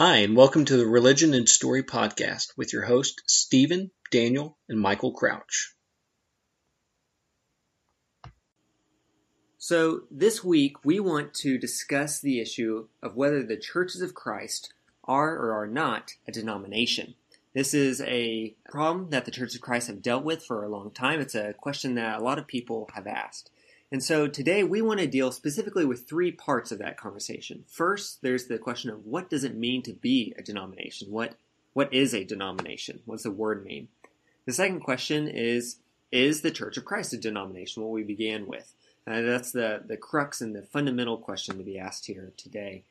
Hi, and welcome to the Religion and Story podcast with your host, Stephen, Daniel, and Michael Crouch. So, this week we want to discuss the issue of whether the churches of Christ are or are not a denomination. This is a problem that the Church of Christ have dealt with for a long time. It's a question that a lot of people have asked. And so today we want to deal specifically with three parts of that conversation. First, there's the question of what does it mean to be a denomination? What what is a denomination? What does the word mean? The second question is is the Church of Christ a denomination? What we began with. Uh, that's the, the crux and the fundamental question to be asked here today.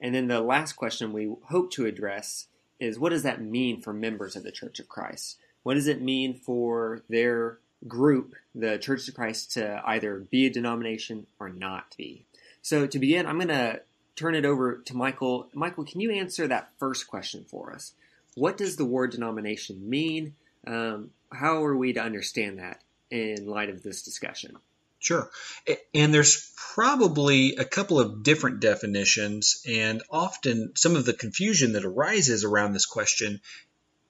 And then the last question we hope to address is what does that mean for members of the Church of Christ? What does it mean for their group the Church of Christ to either be a denomination or not be. So to begin, I'm going to turn it over to Michael. Michael, can you answer that first question for us? What does the word denomination mean? Um, how are we to understand that in light of this discussion? Sure. And there's probably a couple of different definitions, and often some of the confusion that arises around this question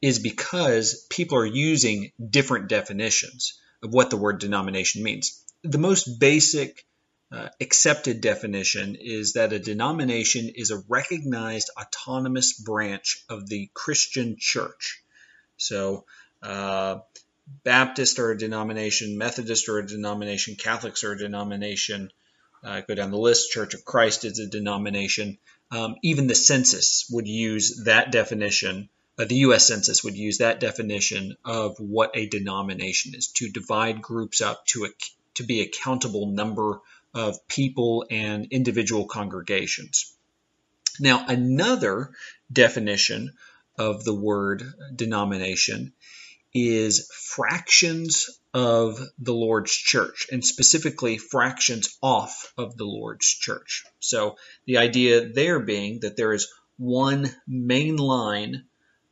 is because people are using different definitions of what the word denomination means. The most basic uh, accepted definition is that a denomination is a recognized autonomous branch of the Christian church. So, uh, Baptist are a denomination, Methodist are a denomination, Catholics are a denomination. Uh, go down the list. Church of Christ is a denomination. Um, even the census would use that definition uh, the U.S. Census would use that definition of what a denomination is to divide groups up to a, to be a countable number of people and individual congregations. Now, another definition of the word denomination is fractions of the Lord's church, and specifically fractions off of the Lord's church. So the idea there being that there is one main line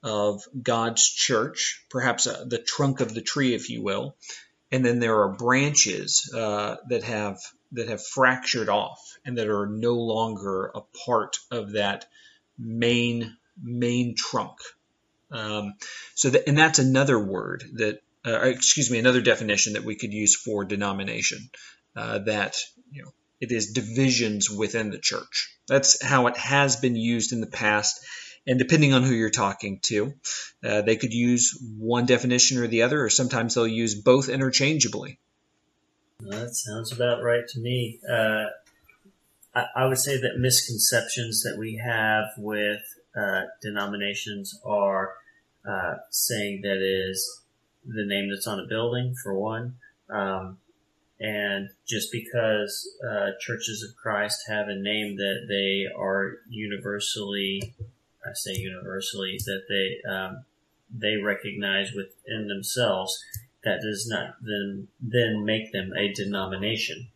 of God's church, perhaps uh, the trunk of the tree, if you will, and then there are branches uh, that have that have fractured off and that are no longer a part of that main main trunk. Um, so and that's another word that, uh, excuse me, another definition that we could use for denomination. Uh, that you know it is divisions within the church. That's how it has been used in the past and depending on who you're talking to, uh, they could use one definition or the other, or sometimes they'll use both interchangeably. that sounds about right to me. Uh, I, I, would say that misconceptions that we have with uh, denominations are uh, saying that is the name that's on a building, for one. Um, and just because uh, churches of Christ have a name that they are universally I say universally, that they um, they recognize within themselves that does not then then make them a denomination.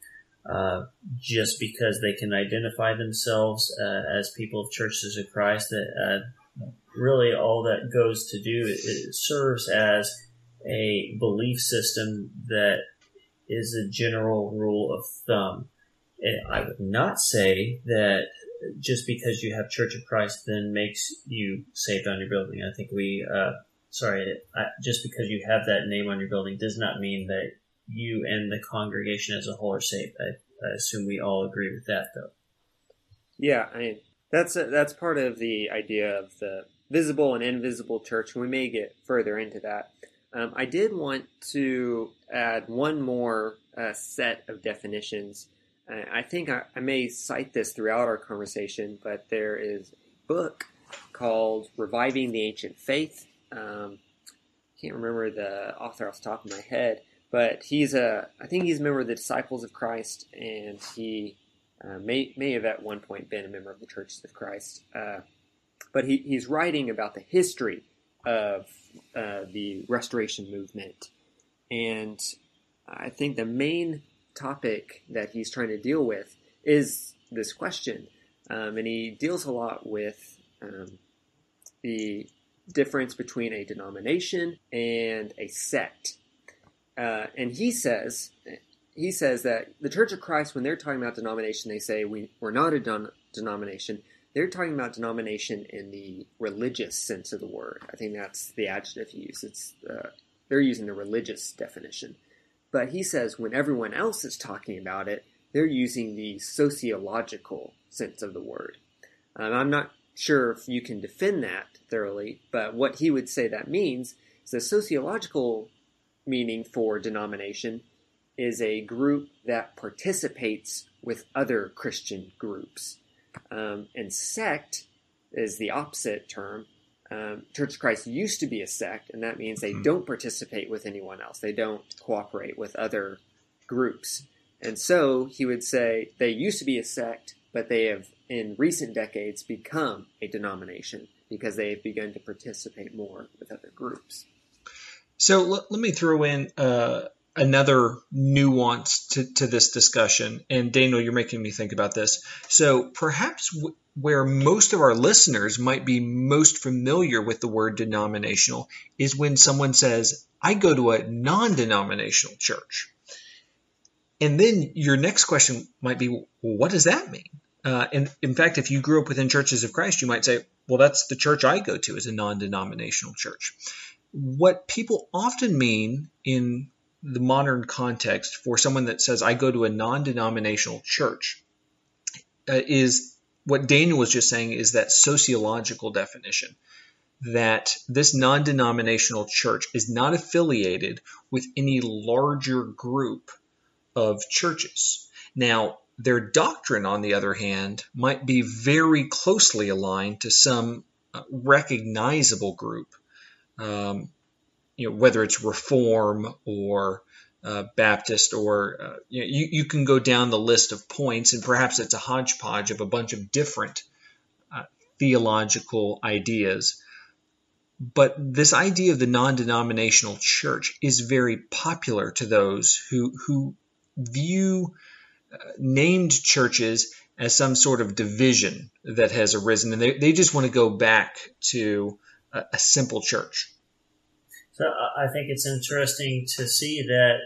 Uh, just because they can identify themselves uh, as people of churches of Christ, that uh, really all that goes to do it serves as a belief system that is a general rule of thumb. I would not say that just because you have Church of Christ then makes you saved on your building. I think we, uh, sorry, I, just because you have that name on your building does not mean that you and the congregation as a whole are saved. I, I assume we all agree with that, though. Yeah, I mean, that's a, that's part of the idea of the visible and invisible church. We may get further into that. Um, I did want to add one more uh, set of definitions I think I, I, may cite this throughout our conversation, but there is a book called Reviving the Ancient Faith. Um, can't remember the author off the top of my head, but he's a I think he's a member of the Disciples of Christ, and he uh, may may have at one point been a member of the Churches of Christ. Uh, but he, he's writing about the history of uh, the Restoration movement, and I think the main topic that he's trying to deal with is this question. Um, and he deals a lot with um, the difference between a denomination and a sect. Uh, and he says he says that the Church of Christ, when they're talking about denomination, they say we, we're not a don- denomination. they're talking about denomination in the religious sense of the word. I think that's the adjective he used. It's uh, they're using the religious definition. But he says when everyone else is talking about it, they're using the sociological sense of the word. Um, I'm not sure if you can defend that thoroughly, but what he would say that means is the sociological meaning for denomination is a group that participates with other Christian groups. Um, and sect is the opposite term. Um, Church of Christ used to be a sect, and that means they mm-hmm. don't participate with anyone else. They don't cooperate with other groups. And so he would say they used to be a sect, but they have in recent decades become a denomination because they have begun to participate more with other groups. So let, let me throw in uh, another nuance to, to this discussion. And Daniel, you're making me think about this. So perhaps w- where most of our listeners might be most familiar with the word denominational is when someone says, I go to a non denominational church. And then your next question might be, well, what does that mean? Uh, and in fact, if you grew up within churches of Christ, you might say, well, that's the church I go to is a non denominational church. What people often mean in the modern context for someone that says, I go to a non denominational church, uh, is what Daniel was just saying is that sociological definition that this non denominational church is not affiliated with any larger group of churches. Now, their doctrine, on the other hand, might be very closely aligned to some uh, recognizable group. Um, you know, whether it's Reform or uh, Baptist, or uh, you, know, you, you, can go down the list of points, and perhaps it's a hodgepodge of a bunch of different uh, theological ideas. But this idea of the non-denominational church is very popular to those who who view uh, named churches as some sort of division that has arisen, and they, they just want to go back to a, a simple church. So I think it's interesting to see that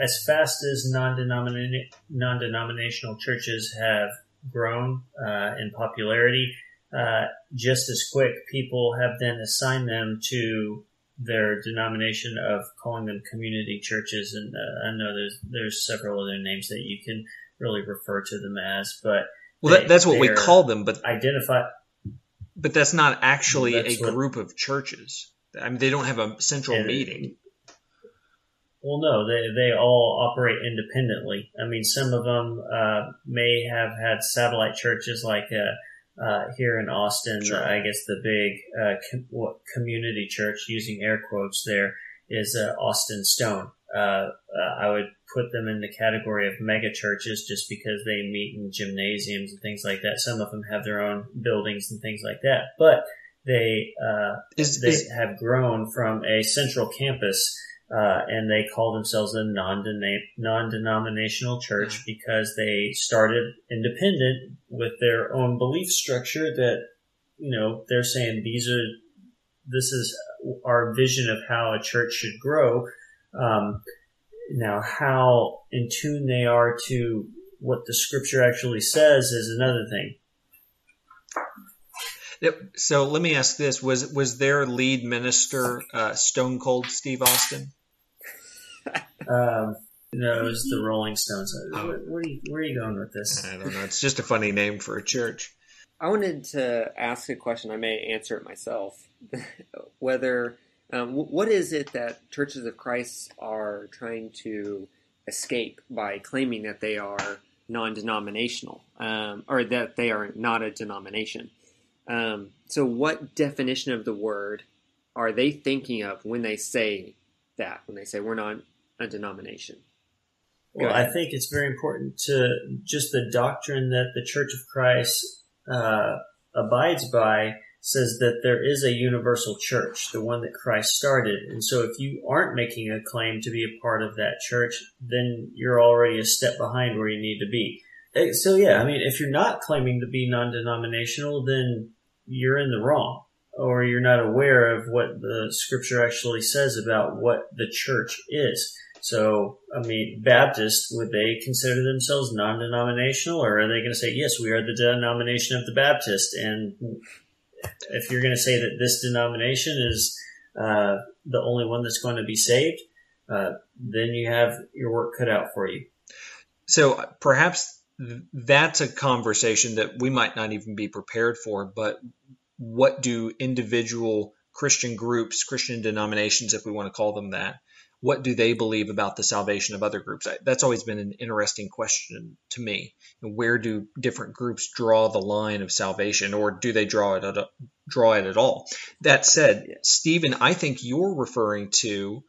as fast as non-denominational churches have grown uh, in popularity, uh, just as quick people have then assigned them to their denomination of calling them community churches. And uh, I know there's there's several other names that you can really refer to them as, but well, they, that's what we call them. But identify. But that's not actually that's a what, group of churches. I mean, they don't have a central meeting. Well, no, they they all operate independently. I mean, some of them uh, may have had satellite churches, like uh, uh, here in Austin. Sure. I guess the big uh, com- community church, using air quotes, there is uh, Austin Stone. Uh, I would put them in the category of mega churches just because they meet in gymnasiums and things like that. Some of them have their own buildings and things like that, but they uh, is, they is, have grown from a central campus, uh, and they call themselves a non non-denominational church because they started independent with their own belief structure. That you know they're saying these are this is our vision of how a church should grow. Um, now, how in tune they are to what the scripture actually says is another thing. So let me ask this: Was was their lead minister uh, Stone Cold Steve Austin? um, no, it was the Rolling Stones. Where, where, are you, where are you going with this? I don't know. It's just a funny name for a church. I wanted to ask a question. I may answer it myself. Whether um, what is it that churches of Christ are trying to escape by claiming that they are non-denominational, um, or that they are not a denomination? Um, so, what definition of the word are they thinking of when they say that? When they say we're not a denomination? Well, I think it's very important to just the doctrine that the Church of Christ uh, abides by says that there is a universal church, the one that Christ started. And so if you aren't making a claim to be a part of that church, then you're already a step behind where you need to be. So yeah, I mean, if you're not claiming to be non-denominational, then you're in the wrong, or you're not aware of what the scripture actually says about what the church is. So, I mean, Baptists, would they consider themselves non denominational, or are they going to say, yes, we are the denomination of the Baptist? And if you're going to say that this denomination is uh, the only one that's going to be saved, uh, then you have your work cut out for you. So perhaps that's a conversation that we might not even be prepared for, but what do individual Christian groups, Christian denominations, if we want to call them that, what do they believe about the salvation of other groups? That's always been an interesting question to me. Where do different groups draw the line of salvation, or do they draw it at, draw it at all? That said, Stephen, I think you're referring to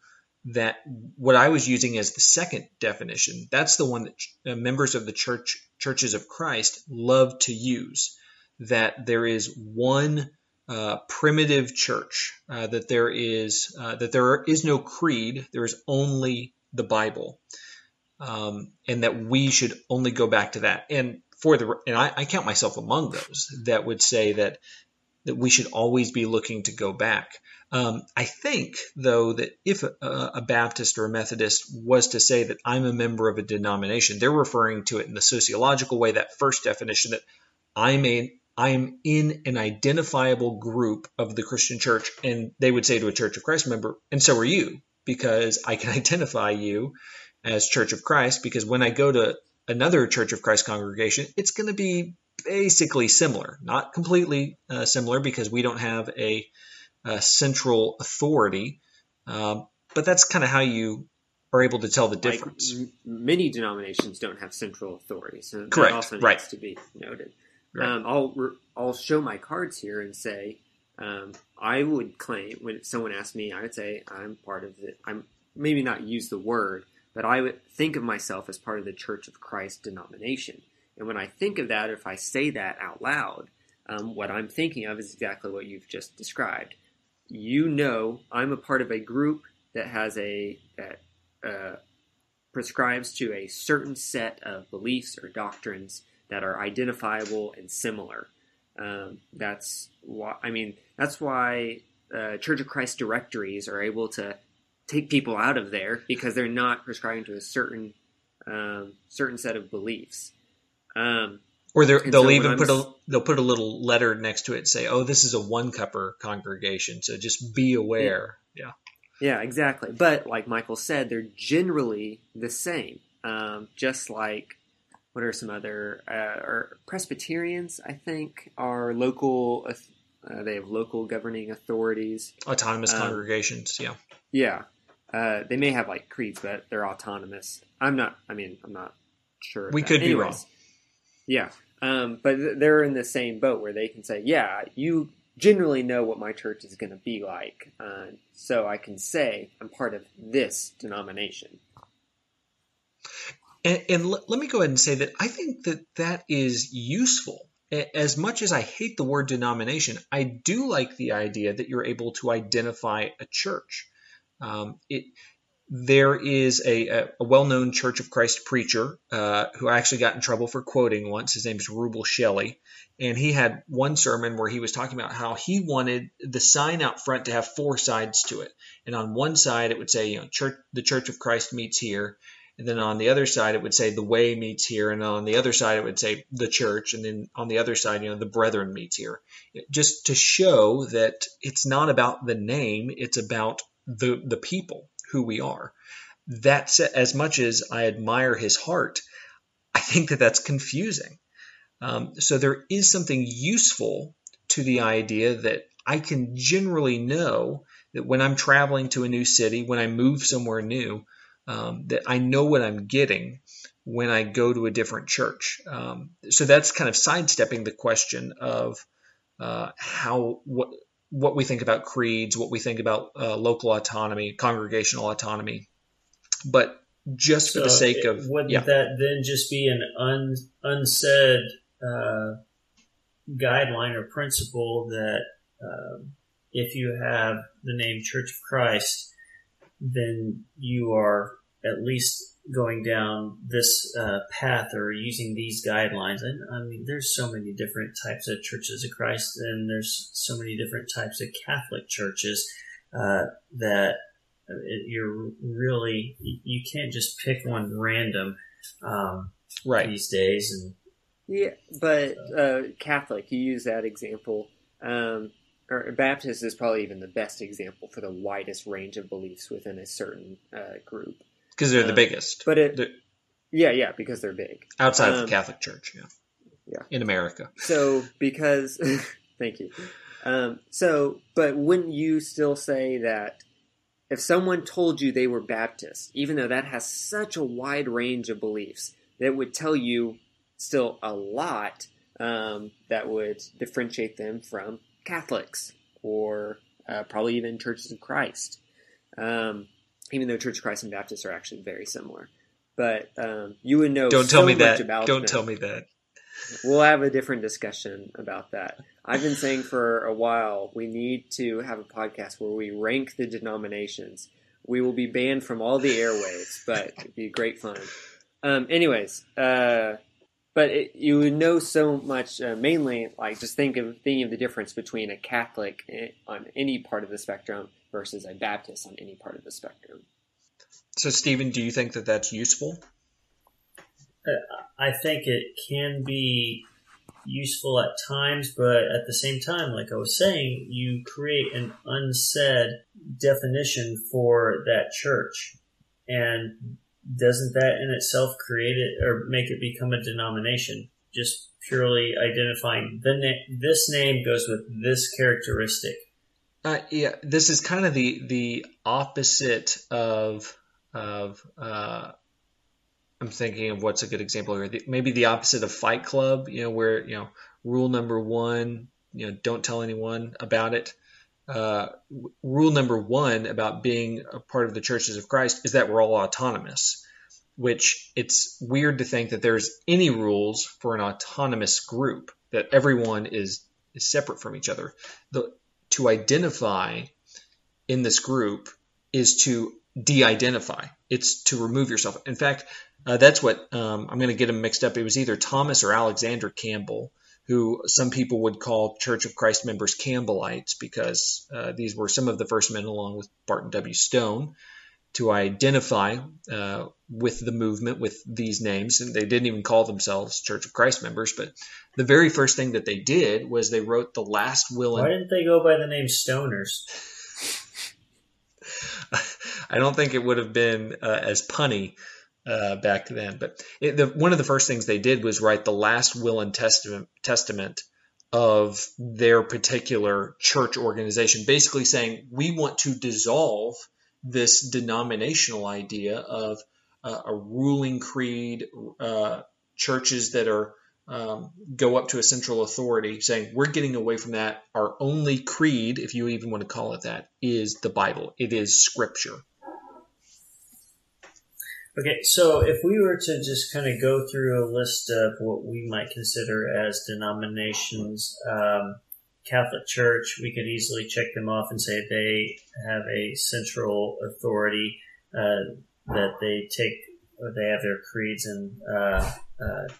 that what I was using as the second definition. That's the one that uh, members of the church churches of Christ love to use. That there is one uh, primitive church, uh, that there is uh, that there is no creed, there is only the Bible, um, and that we should only go back to that. And for the and I, I, count myself among those that would say that that we should always be looking to go back. Um, I think, though, that if a, a, Baptist or a Methodist was to say that I'm a member of a denomination, they're referring to it in the sociological way, that first definition that I'm a I am in an identifiable group of the Christian church. And they would say to a Church of Christ member, and so are you, because I can identify you as Church of Christ, because when I go to another Church of Christ congregation, it's going to be basically similar, not completely uh, similar, because we don't have a, a central authority. Um, but that's kind of how you are able to tell the difference. Like, m- many denominations don't have central authority, so Correct. that also needs right. to be noted. Right. Um, I'll I'll show my cards here and say um, I would claim when someone asks me, I would say I'm part of the. I'm maybe not use the word, but I would think of myself as part of the Church of Christ denomination. And when I think of that, if I say that out loud, um, what I'm thinking of is exactly what you've just described. You know, I'm a part of a group that has a that uh, prescribes to a certain set of beliefs or doctrines that are identifiable and similar. Um, that's why I mean that's why uh, Church of Christ directories are able to take people out of there because they're not prescribing to a certain um, certain set of beliefs. Um, or they'll so even put a they'll put a little letter next to it and say, "Oh, this is a one cupper congregation, so just be aware." Yeah. yeah. yeah, exactly. But like Michael said, they're generally the same. Um, just like what are some other uh, or Presbyterians? I think are local. Uh, they have local governing authorities, autonomous um, congregations. Yeah, yeah. Uh, they may have like creeds, but they're autonomous. I'm not. I mean, I'm not sure. We could Anyways, be wrong. Yeah, um, but they're in the same boat where they can say, "Yeah, you generally know what my church is going to be like, uh, so I can say I'm part of this denomination." And, and l- let me go ahead and say that I think that that is useful. As much as I hate the word denomination, I do like the idea that you're able to identify a church. Um, it, there is a, a, well-known Church of Christ preacher uh, who actually got in trouble for quoting once. His name is Rubel Shelley, and he had one sermon where he was talking about how he wanted the sign out front to have four sides to it, and on one side it would say, you know, Church, the Church of Christ meets here, and then on the other side, it would say the way meets here. And on the other side, it would say the church. And then on the other side, you know, the brethren meets here. Just to show that it's not about the name, it's about the, the people, who we are. That's as much as I admire his heart, I think that that's confusing. Um, so there is something useful to the idea that I can generally know that when I'm traveling to a new city, when I move somewhere new, um, that I know what I'm getting when I go to a different church. Um, so that's kind of sidestepping the question of uh, how what what we think about creeds, what we think about uh, local autonomy, congregational autonomy, but just for so the sake of wouldn't yeah. that then just be an un, unsaid uh, guideline or principle that um, if you have the name Church of Christ then you are at least going down this uh, path or using these guidelines. And I mean, there's so many different types of churches of Christ, and there's so many different types of Catholic churches uh, that it, you're really you can't just pick one random um, Right. these days. And Yeah, but uh, Catholic, you use that example. Um, or Baptist is probably even the best example for the widest range of beliefs within a certain uh, group. Because they're the Uh, biggest. But it, They're- yeah, yeah, because they're big. outside of um, the Catholic Church, yeah. Yeah. In America. So because, thank you. Um, so, but wouldn't you still say that if someone told you they were Baptist, even though that has such a wide range of beliefs, that would tell you still a lot um, that would differentiate them from Catholics or uh, probably even Churches of Christ. Um, even though Church of Christ and Baptists are actually very similar, but um, you would know. Don't so tell me much that. Don't them. tell me that. We'll have a different discussion about that. I've been saying for a while we need to have a podcast where we rank the denominations. We will be banned from all the airwaves, but it'd be great fun. Um, anyways, uh, but it, you would know so much. Uh, mainly, like just think of thinking of the difference between a Catholic on any part of the spectrum versus a Baptist on any part of the spectrum. So, Stephen, do you think that that's useful? I think it can be useful at times, but at the same time, like I was saying, you create an unsaid definition for that church. And doesn't that in itself create it or make it become a denomination? Just purely identifying the na- this name goes with this characteristic. Uh, yeah, this is kind of the the opposite of of. Uh, I'm thinking of what's a good example here. Maybe the opposite of Fight Club. You know, where you know rule number one, you know, don't tell anyone about it. Uh, rule number one about being a part of the Churches of Christ is that we're all autonomous. Which it's weird to think that there's any rules for an autonomous group that everyone is is separate from each other. The to identify in this group is to de-identify. It's to remove yourself. In fact, uh, that's what um, I'm going to get them mixed up. It was either Thomas or Alexander Campbell, who some people would call Church of Christ members Campbellites, because uh, these were some of the first men, along with Barton W. Stone, to identify uh, with the movement with these names. And they didn't even call themselves Church of Christ members, but the very first thing that they did was they wrote the last will And- Why didn't they go by the name Stoners? I don't think it would have been uh, as punny uh, back then. But it, the, one of the first things they did was write the last will and testament, testament of their particular church organization, basically saying we want to dissolve this denominational idea of uh, a ruling creed, uh, churches that are um, go up to a central authority, saying we're getting away from that. Our only creed, if you even want to call it that, is the Bible. It is Scripture. Okay, so if we were to just kind of go through a list of what we might consider as denominations, um, Catholic Church, we could easily check them off and say they have a central authority uh, that they take, or they have their creeds and uh, uh,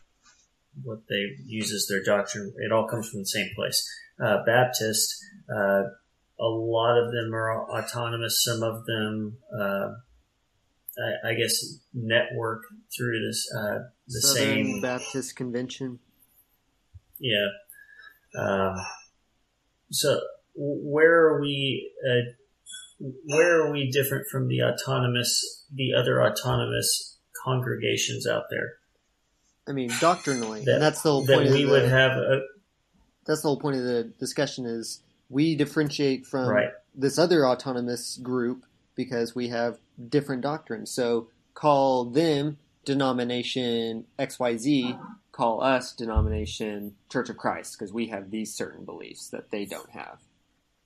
what they use as their doctrine. It all comes from the same place. Uh, Baptist, uh, a lot of them are autonomous. Some of them. Uh, I, I guess network through this uh, the Southern same Baptist Convention. yeah. So where are we? Uh, where are we different from the autonomous, the other autonomous congregations out there? I mean, doctrinally, That- that's the whole point. That we of would the, have a that's the whole point of the discussion is we differentiate from right. this other autonomous group because we have different doctrines. So call them denomination XYZ, call us denomination Church of Christ because we have these certain beliefs that they don't have.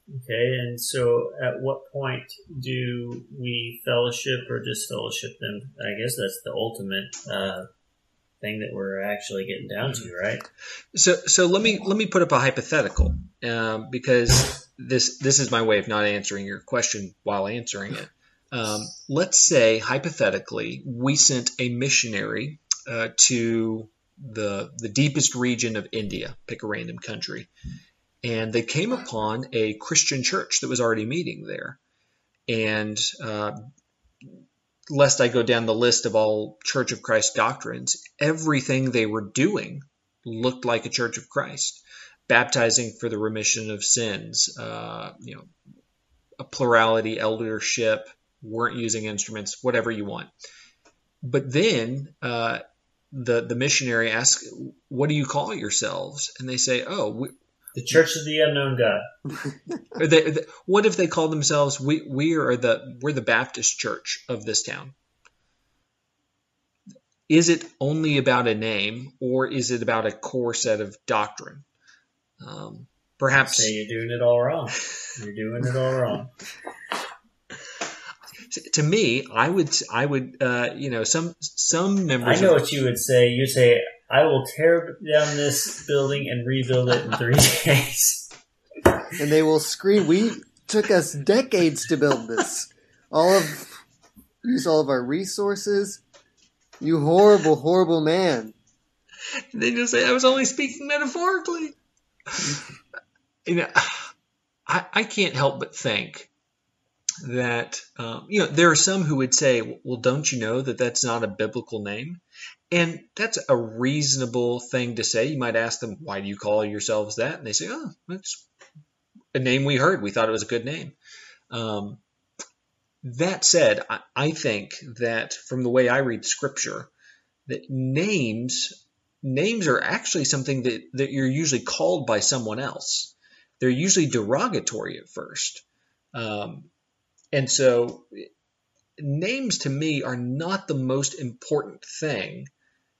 Okay, and so at what point do we fellowship or disfellowship them? I guess that's the ultimate uh, thing that we're actually getting down to, right? So, so let me let me put up a hypothetical um, because this this is my way of not answering your question while answering it. Um, let's say hypothetically we sent a missionary uh, to the the deepest region of India, pick a random country, and they came upon a Christian church that was already meeting there. And uh, lest I go down the list of all Church of Christ doctrines, everything they were doing looked like a Church of Christ. Baptizing for the remission of sins, uh, you know, a plurality eldership, weren't using instruments, whatever you want. But then uh, the the missionary asks, "What do you call yourselves?" And they say, "Oh, we, the Church of the Unknown God." they, they, what if they call themselves, "We we are the we're the Baptist Church of this town"? Is it only about a name, or is it about a core set of doctrine? Um, perhaps say you're doing it all wrong. You're doing it all wrong to me, I would, I would, uh, you know, some some members. I know of, what you would say. You'd say, "I will tear down this building and rebuild it in three days." And they will scream, "We took us decades to build this. All of use all of our resources. You horrible, horrible man." And They just say, "I was only speaking metaphorically." you know, I, I can't help but think that um, you know there are some who would say, "Well, don't you know that that's not a biblical name?" And that's a reasonable thing to say. You might ask them, "Why do you call yourselves that?" And they say, "Oh, it's a name we heard. We thought it was a good name." Um, that said, I, I think that from the way I read Scripture, that names names are actually something that, that you're usually called by someone else. They're usually derogatory at first. Um, and so names to me are not the most important thing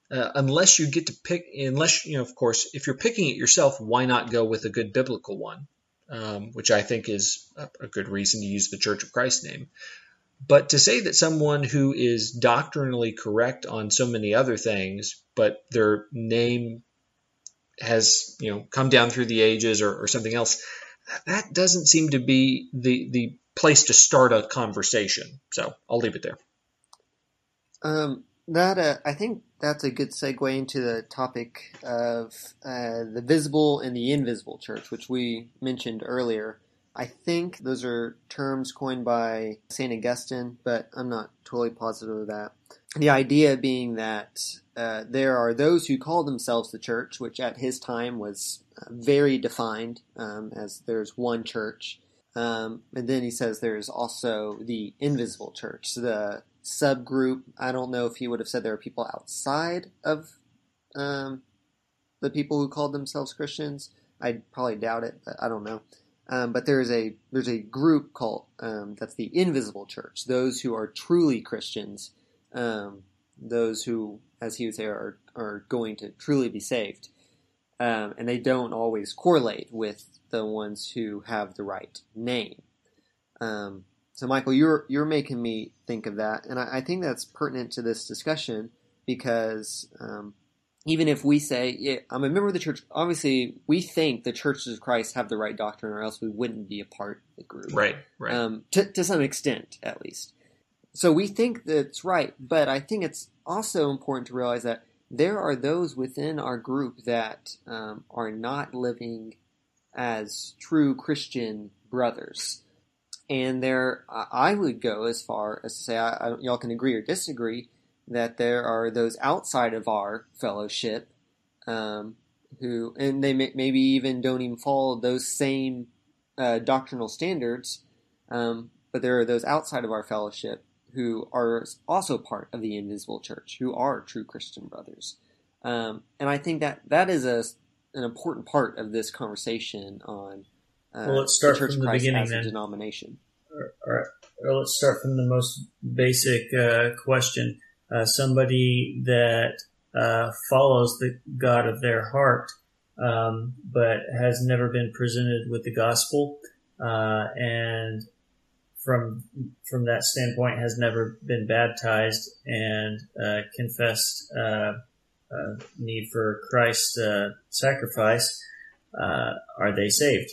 uh, unless you get to pick, unless, you know, of course, if you're picking it yourself, why not go with a good biblical one? Um, which I think is a, a good reason to use the Church of Christ name. But to say that someone who is doctrinally correct on so many other things, but their name has you know come down through the ages or, or something else, that doesn't seem to be the the place to start a conversation. So I'll leave it there. Um, that uh, I think that's a good segue into the topic of uh, the visible and the invisible church, which we mentioned earlier. I think those are terms coined by St. Augustine, but I'm not totally positive of that. The idea being that uh, there are those who call themselves the church, which at his time was uh, very defined um, as there's one church. Um, and then he says there's also the invisible church, the subgroup. I don't know if he would have said there are people outside of um, the people who called themselves Christians. I probably doubt it, but I don't know. Um, but there's a there's a group called um, that's the invisible church. Those who are truly Christians, um, those who, as he would say, are are going to truly be saved, um, and they don't always correlate with the ones who have the right name. Um, so, Michael, you're you're making me think of that, and I, I think that's pertinent to this discussion because um, even if we say yeah, I'm a member of the church, obviously we think the churches of Christ have the right doctrine, or else we wouldn't be a part of the group, right? Right. Um, to to some extent, at least. So we think that's right, but I think it's also important to realize that there are those within our group that um, are not living as true Christian brothers. And there, I would go as far as to say, I, I, y'all can agree or disagree, that there are those outside of our fellowship um, who, and they may, maybe even don't even follow those same uh, doctrinal standards, um, but there are those outside of our fellowship who are also part of the invisible church, who are true Christian brothers. Um, and I think that that is a an important part of this conversation on uh, well, let's start the from the beginning as then. denomination. All right. Well, let's start from the most basic uh, question. Uh, somebody that uh, follows the God of their heart, um, but has never been presented with the gospel, uh, and from from that standpoint has never been baptized and uh, confessed uh, need for Christ's uh, sacrifice, uh, are they saved?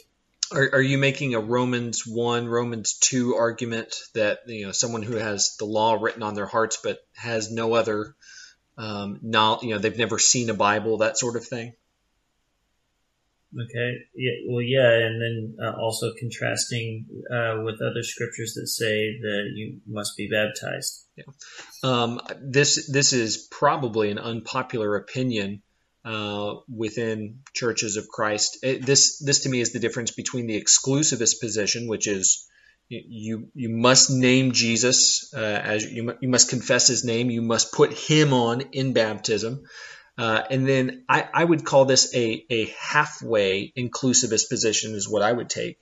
Are, are, you making a Romans one, Romans two argument that you know someone who has the law written on their hearts but has no other, um, not you know they've never seen a Bible, that sort of thing? Okay. Yeah. Well, yeah, and then uh, also contrasting uh, with other scriptures that say that you must be baptized. Yeah. Um, this this is probably an unpopular opinion uh, within churches of Christ. It, this this to me is the difference between the exclusivist position, which is you you must name Jesus uh, as you you must confess His name. You must put Him on in baptism. Uh, and then I, I, would call this a, a halfway inclusivist position, is what I would take,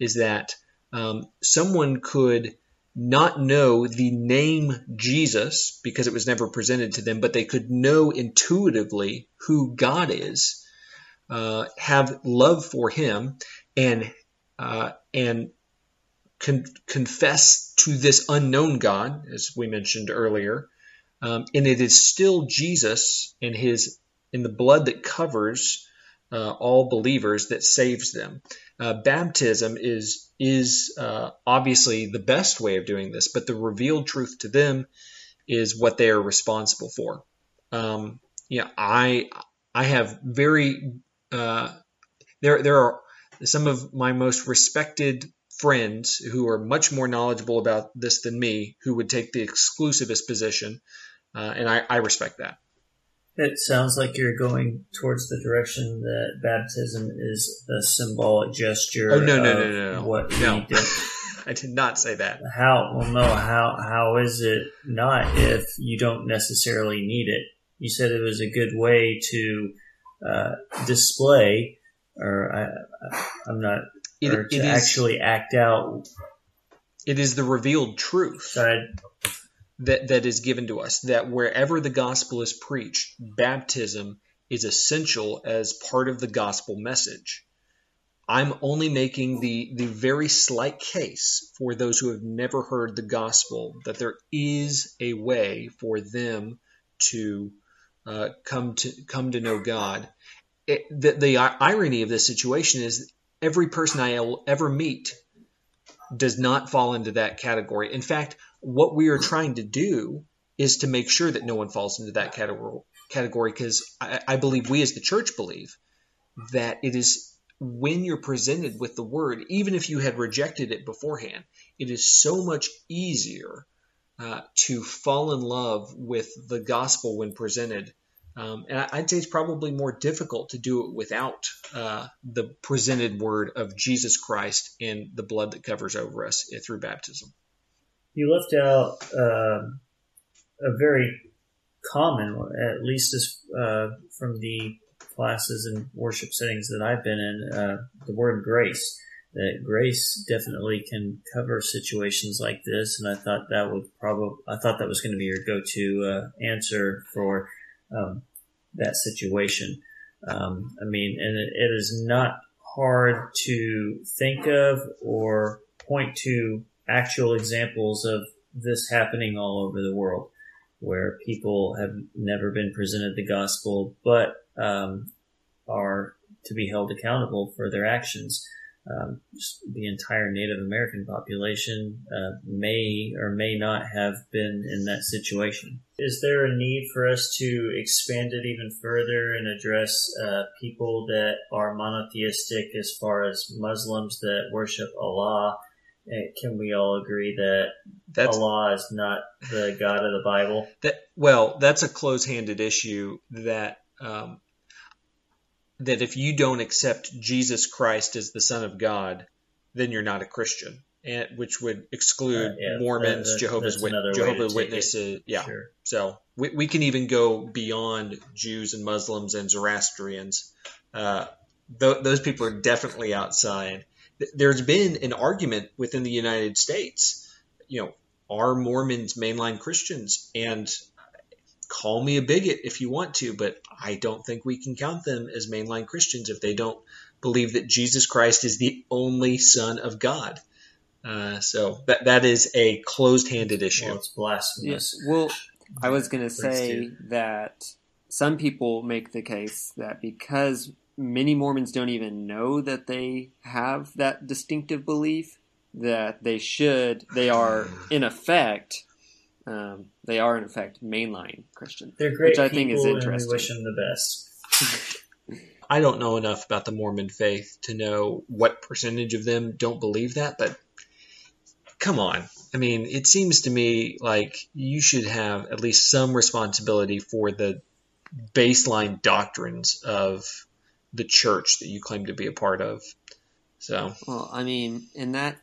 is that um, someone could not know the name Jesus because it was never presented to them, but they could know intuitively who God is, uh, have love for Him, and uh, and con- confess to this unknown God, as we mentioned earlier, um, and it is still Jesus and His in the blood that covers uh, all believers that saves them. Uh, baptism is is uh, obviously the best way of doing this, but the revealed truth to them is what they are responsible for. Um, yeah, I I have very uh, there there are some of my most respected friends who are much more knowledgeable about this than me who would take the exclusivist position, uh, and I, I respect that. It sounds like you're going towards the direction that baptism is a symbolic gesture. Oh no no no no no! What no. did. I did not say that. How? Well, no. How? How is it not if you don't necessarily need it? You said it was a good way to uh, display, or I, I'm not it, or to it is, actually act out. It is the revealed truth that that is given to us. That wherever the gospel is preached, baptism is essential as part of the gospel message. I'm only making the, the very slight case for those who have never heard the gospel that there is a way for them to uh, come to come to know God. It, the, the irony of this situation is every person I will ever meet does not fall into that category. In fact, what we are trying to do is to make sure that no one falls into that category category because I, I believe we as the church believe that it is when you're presented with the word, even if you had rejected it beforehand, it is so much easier uh, to fall in love with the gospel when presented um, and I'd say it's probably more difficult to do it without uh, the presented word of Jesus Christ and the blood that covers over us through baptism. You left out uh, a very common, at least as, uh, from the classes and worship settings that I've been in, uh, the word grace. That grace definitely can cover situations like this, and I thought that would probably, I thought that was going to be your go-to uh, answer for um, that situation. Um, I mean, and it, it is not hard to think of or point to actual examples of this happening all over the world where people have never been presented the gospel but um, are to be held accountable for their actions um, the entire Native American population uh, may or may not have been in that situation. Is there a need for us to expand it even further and address uh, people that are monotheistic as far as Muslims that worship Allah? Uh, can we all agree that that's, Allah is not the God of the Bible? That well, that's a close-handed issue that um, that if you don't accept Jesus Christ as the Son of God, then you're not a Christian, and which would exclude uh, yeah, Mormons, that, Jehovah's, Wit- Jehovah's Witnesses. Yeah, sure. so we, we can even go beyond Jews and Muslims and Zoroastrians. Uh, th- those people are definitely outside. There's been an argument within the United States. You know, are Mormons mainline Christians? And call me a bigot if you want to, but I don't think we can count them as mainline Christians if they don't believe that Jesus Christ is the only Son of God. Uh, so that that is a closed-handed issue. Well, it's blasphemous. Yes. Well, I was going to say that some people make the case that because many Mormons don't even know that they have that distinctive belief, that they should, they are in effect um, they are in effect mainline Christian. They're great which I think is interesting. we wish them the best. I don't know enough about the Mormon faith to know what percentage of them don't believe that, but come on. I mean, it seems to me like you should have at least some responsibility for the baseline doctrines of the church that you claim to be a part of. So, well, I mean, in that,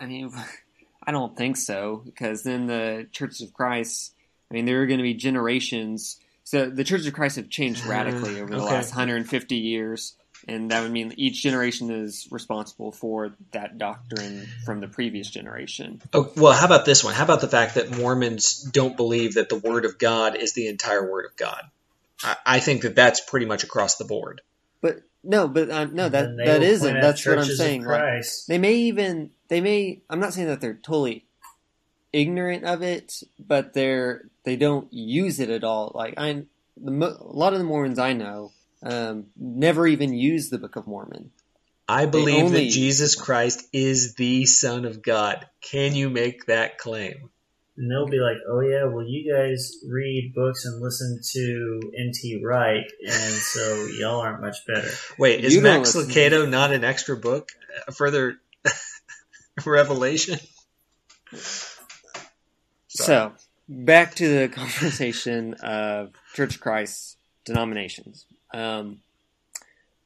I mean, I don't think so because then the Church of Christ, I mean, there are going to be generations. So the Church of Christ have changed radically over the Okay. last 150 years, and that would mean each generation is responsible for that doctrine from the previous generation. oh, well, how about this one? How about the fact that Mormons don't believe that the Word of God is the entire Word of God? I, I think that that's pretty much across the board. But no, but uh, no, that that isn't. That's what I'm saying. Like, they may even they may. I'm not saying that they're totally ignorant of it, but they're they don't use it at all. Like I, the a lot of the Mormons I know um, never even use the Book of Mormon. I believe only- that Jesus Christ is the Son of God. Can you make that claim? And they'll be like, "Oh yeah, well you guys read books and listen to N.T. Wright, and so y'all aren't much better." Wait, is You Max listen- Lucado not an extra book? A further revelation? So back to the conversation of Church of Christ denominations. Um,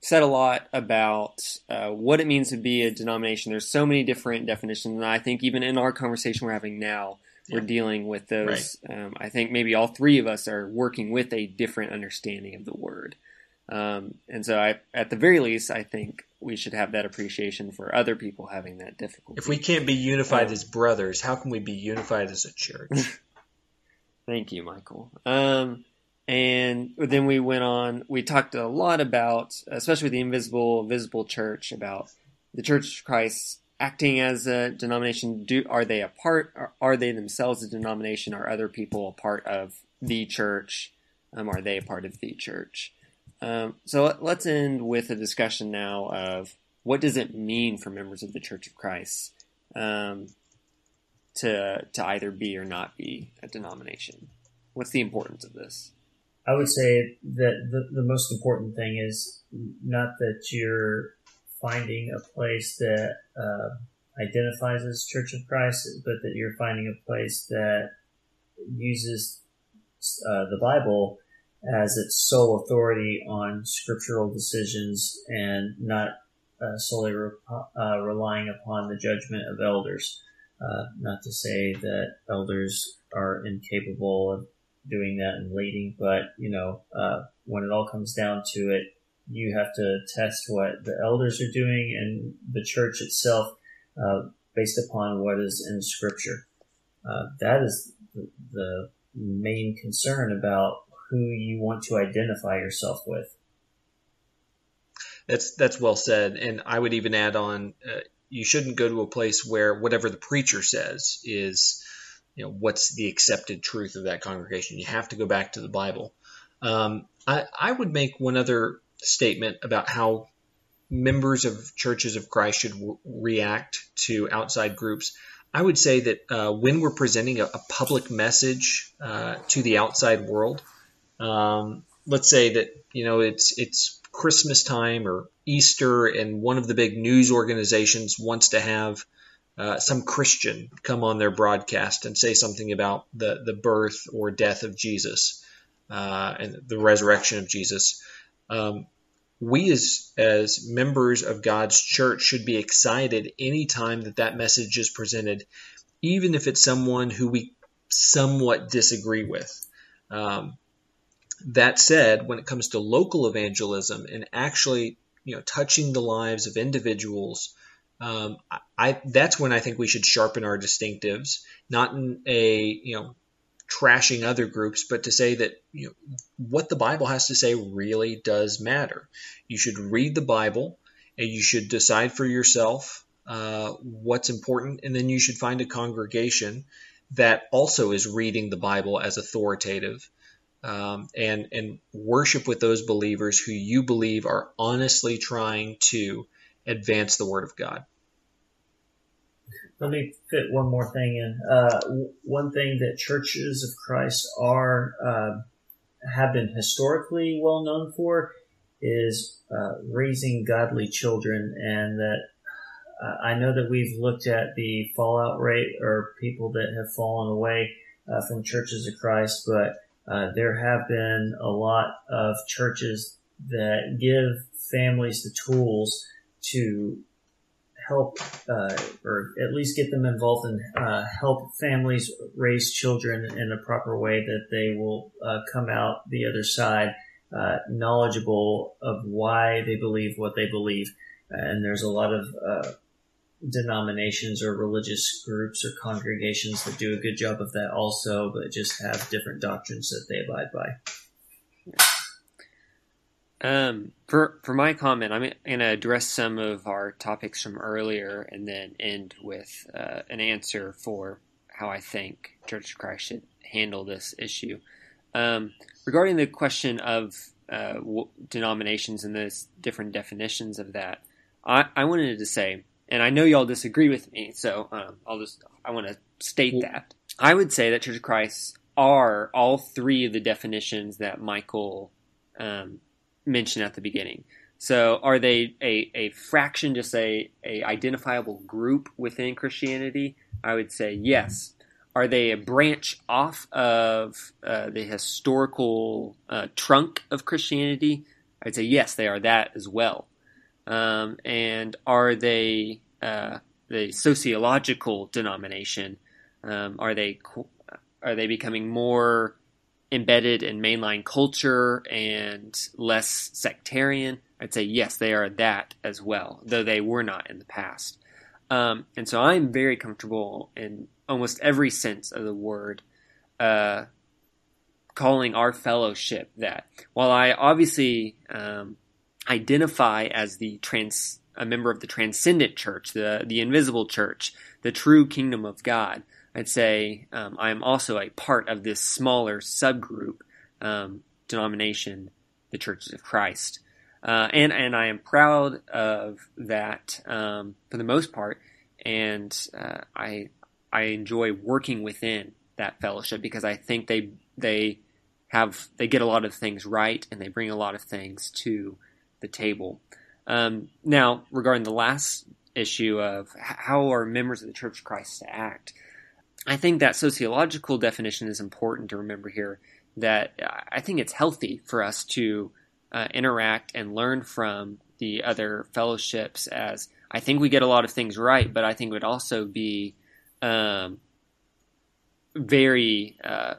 said a lot about uh, what it means to be a denomination. There's so many different definitions, and I think even in our conversation we're having now, we're dealing with those. Um, I think maybe all three of us are working with a different understanding of the word. Um, and so, I, at the very least, I think we should have that appreciation for other people having that difficulty. If we can't be unified Um, as brothers, how can we be unified as a church? Thank you, Michael. Um, and then we went on. We talked a lot about, especially with the invisible, visible church, about the Church of Christ acting as a denomination. Do are they a part? Are, are they themselves a denomination? Are other people a part of the church? Um, are they a part of the church? Um, so let, let's end with a discussion now of what does it mean for members of the Church of Christ um, to to either be or not be a denomination. What's the importance of this? I would say that the, the most important thing is not that you're finding a place that uh, identifies as Church of Christ, but that you're finding a place that uses uh, the Bible as its sole authority on scriptural decisions and not uh, solely re- uh, relying upon the judgment of elders. Uh, not to say that elders are incapable of doing that and leading, but you know, uh, when it all comes down to it, you have to test what the elders are doing and the church itself, uh, based upon what is in Scripture. Uh, that is the, the main concern about who you want to identify yourself with. That's that's well said, and I would even add on: uh, you shouldn't go to a place where whatever the preacher says is, you know, what's the accepted truth of that congregation. You have to go back to the Bible. Um, I I would make one other statement about how members of churches of Christ should w- react to outside groups. I would say that uh, when we're presenting a, a public message uh, to the outside world, um, let's say that you know it's it's Christmas time or Easter, and one of the big news organizations wants to have uh, some Christian come on their broadcast and say something about the the birth or death of Jesus uh, and the resurrection of Jesus. Um, we as as members of God's church should be excited anytime that that message is presented, even if it's someone who we somewhat disagree with. Um, that said, when it comes to local evangelism and actually, you know, touching the lives of individuals, um, I, that's when I think we should sharpen our distinctives, not in a you know trashing other groups, but to say that you know what the Bible has to say really does matter. You should read the Bible, and you should decide for yourself uh, what's important, and then you should find a congregation that also is reading the Bible as authoritative um, and and worship with those believers who you believe are honestly trying to advance the Word of God. Let me fit one more thing in. Uh, one thing that churches of Christ are uh, have been historically well known for is uh, raising godly children, and that uh, I know that we've looked at the fallout rate or people that have fallen away uh, from churches of Christ, but uh, there have been a lot of churches that give families the tools to help uh, or at least get them involved and uh, help families raise children in a proper way that they will uh, come out the other side uh, knowledgeable of why they believe what they believe. And there's a lot of uh, denominations or religious groups or congregations that do a good job of that also, but just have different doctrines that they abide by. Um, for for my comment, I'm going to address some of our topics from earlier, and then end with uh, an answer for how I think Church of Christ should handle this issue. Um, regarding the question of uh, w- denominations and the different definitions of that, I, I, wanted to say, and I know y'all disagree with me, so um, I'll just I want to state that I would say that Church of Christ are all three of the definitions that Michael um, mentioned at the beginning. So, are they a, a fraction, just a, a identifiable group within Christianity? I would say yes. Are they a branch off of uh, the historical uh, trunk of Christianity? I'd say yes, they are that as well. Um, and are they uh, the sociological denomination? Um, are they are they becoming more embedded in mainline culture and less sectarian, I'd say yes, they are that as well, though they were not in the past. Um, and so I'm very comfortable in almost every sense of the word, uh, calling our fellowship that. While I obviously um, identify as the trans, a member of the transcendent church, the the invisible church, the true kingdom of God, I'd say um, I am also a part of this smaller subgroup um, denomination, the Churches of Christ. Uh, and and I am proud of that um, for the most part, and uh, I I enjoy working within that fellowship because I think they they have they get a lot of things right and they bring a lot of things to the table. Um, now, regarding the last issue of how are members of the Church of Christ to act, I think that sociological definition is important to remember here. That I think it's healthy for us to uh, interact and learn from the other fellowships. As I think we get a lot of things right, but I think it would also be um, very uh,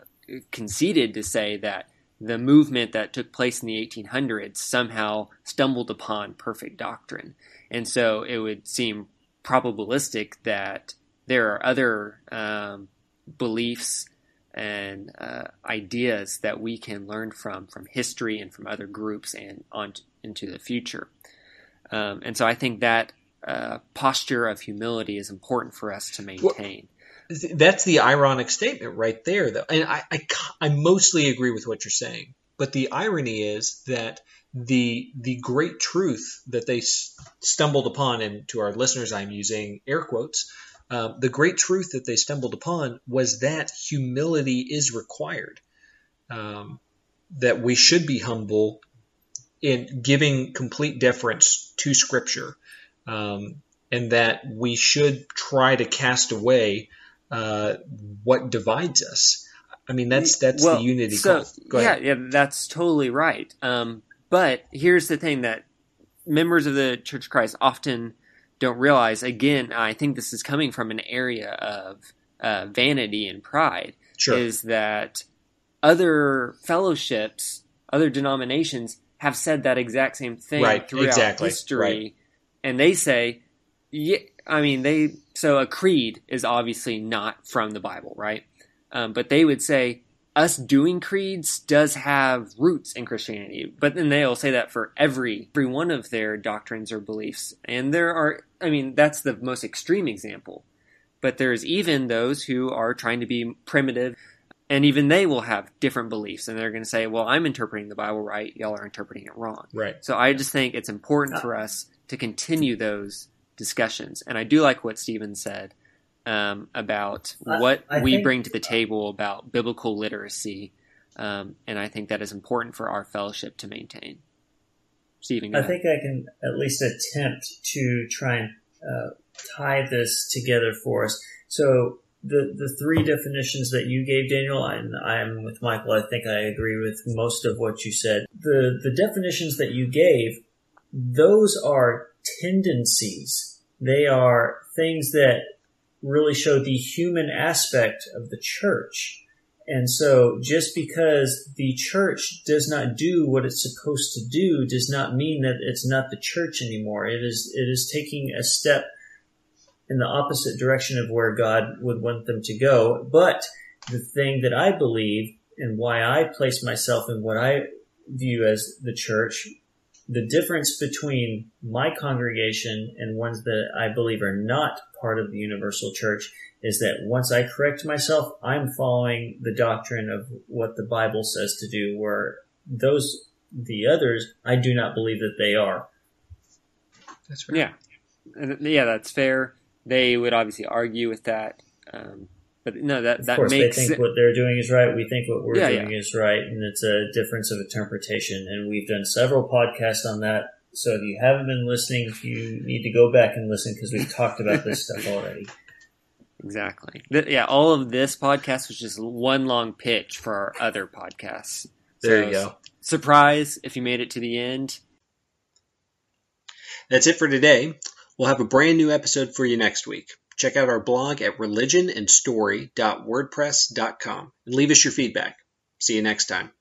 conceited to say that the movement that took place in the 1800s somehow stumbled upon perfect doctrine, and so it would seem probabilistic that there are other um, beliefs and uh, ideas that we can learn from from history and from other groups and on t- into the future. Um, and so I think that uh, posture of humility is important for us to maintain. That's the ironic statement right there, though. And I, I, I mostly agree with what you're saying. But the irony is that the the great truth that they stumbled upon, and to our listeners, I'm using air quotes, uh, the great truth that they stumbled upon was that humility is required. Um, that we should be humble in giving complete deference to Scripture, um, and that we should try to cast away uh, what divides us. I mean, that's that's well, the unity. So yeah, yeah, that's totally right. Um, but here's the thing that members of the Church of Christ often don't realize. Again, I think this is coming from an area of uh, vanity and pride. Sure. Is that other fellowships, other denominations have said that exact same thing right, throughout exactly. history, right. and they say, yeah, I mean, they so a creed is obviously not from the Bible, right? Um, but they would say us doing creeds does have roots in Christianity, but then they'll say that for every every one of their doctrines or beliefs. And there are, I mean, that's the most extreme example. But there's even those who are trying to be primitive, and even they will have different beliefs, and they're going to say, "Well, I'm interpreting the Bible right; y'all are interpreting it wrong." Right. So I just think it's important for us to continue those discussions, and I do like what Stephen said um, about what I we think, bring to the table about biblical literacy, um, and I think that is important for our fellowship to maintain. Stephen, I think I can at least attempt to try and uh, tie this together for us. So the the three definitions that you gave, Daniel, and I'm with Michael. I think I agree with most of what you said. The the definitions that you gave, those are tendencies. They are things that really show the human aspect of the church. And so just because the church does not do what it's supposed to do does not mean that it's not the church anymore. It is, it is taking a step in the opposite direction of where God would want them to go. But the thing that I believe and why I place myself in what I view as the church, the difference between my congregation and ones that I believe are not part of the universal church is that once I correct myself, I'm following the doctrine of what the Bible says to do, where those, the others, I do not believe that they are. That's right. Yeah, And, yeah, that's fair. They would obviously argue with that, um, but no, that Of that course, makes they think what they're doing is right. We think what we're Yeah, doing is right, and it's a difference of interpretation. And we've done several podcasts on that. So if you haven't been listening, you need to go back and listen because we've talked about this stuff already. exactly. Th- yeah, all of this podcast was just one long pitch for our other podcasts. There So, you go. Surprise if you made it to the end. That's it for today. We'll have a brand new episode for you next week. Check out our blog at religionandstory.wordpress.com and leave us your feedback. See you next time.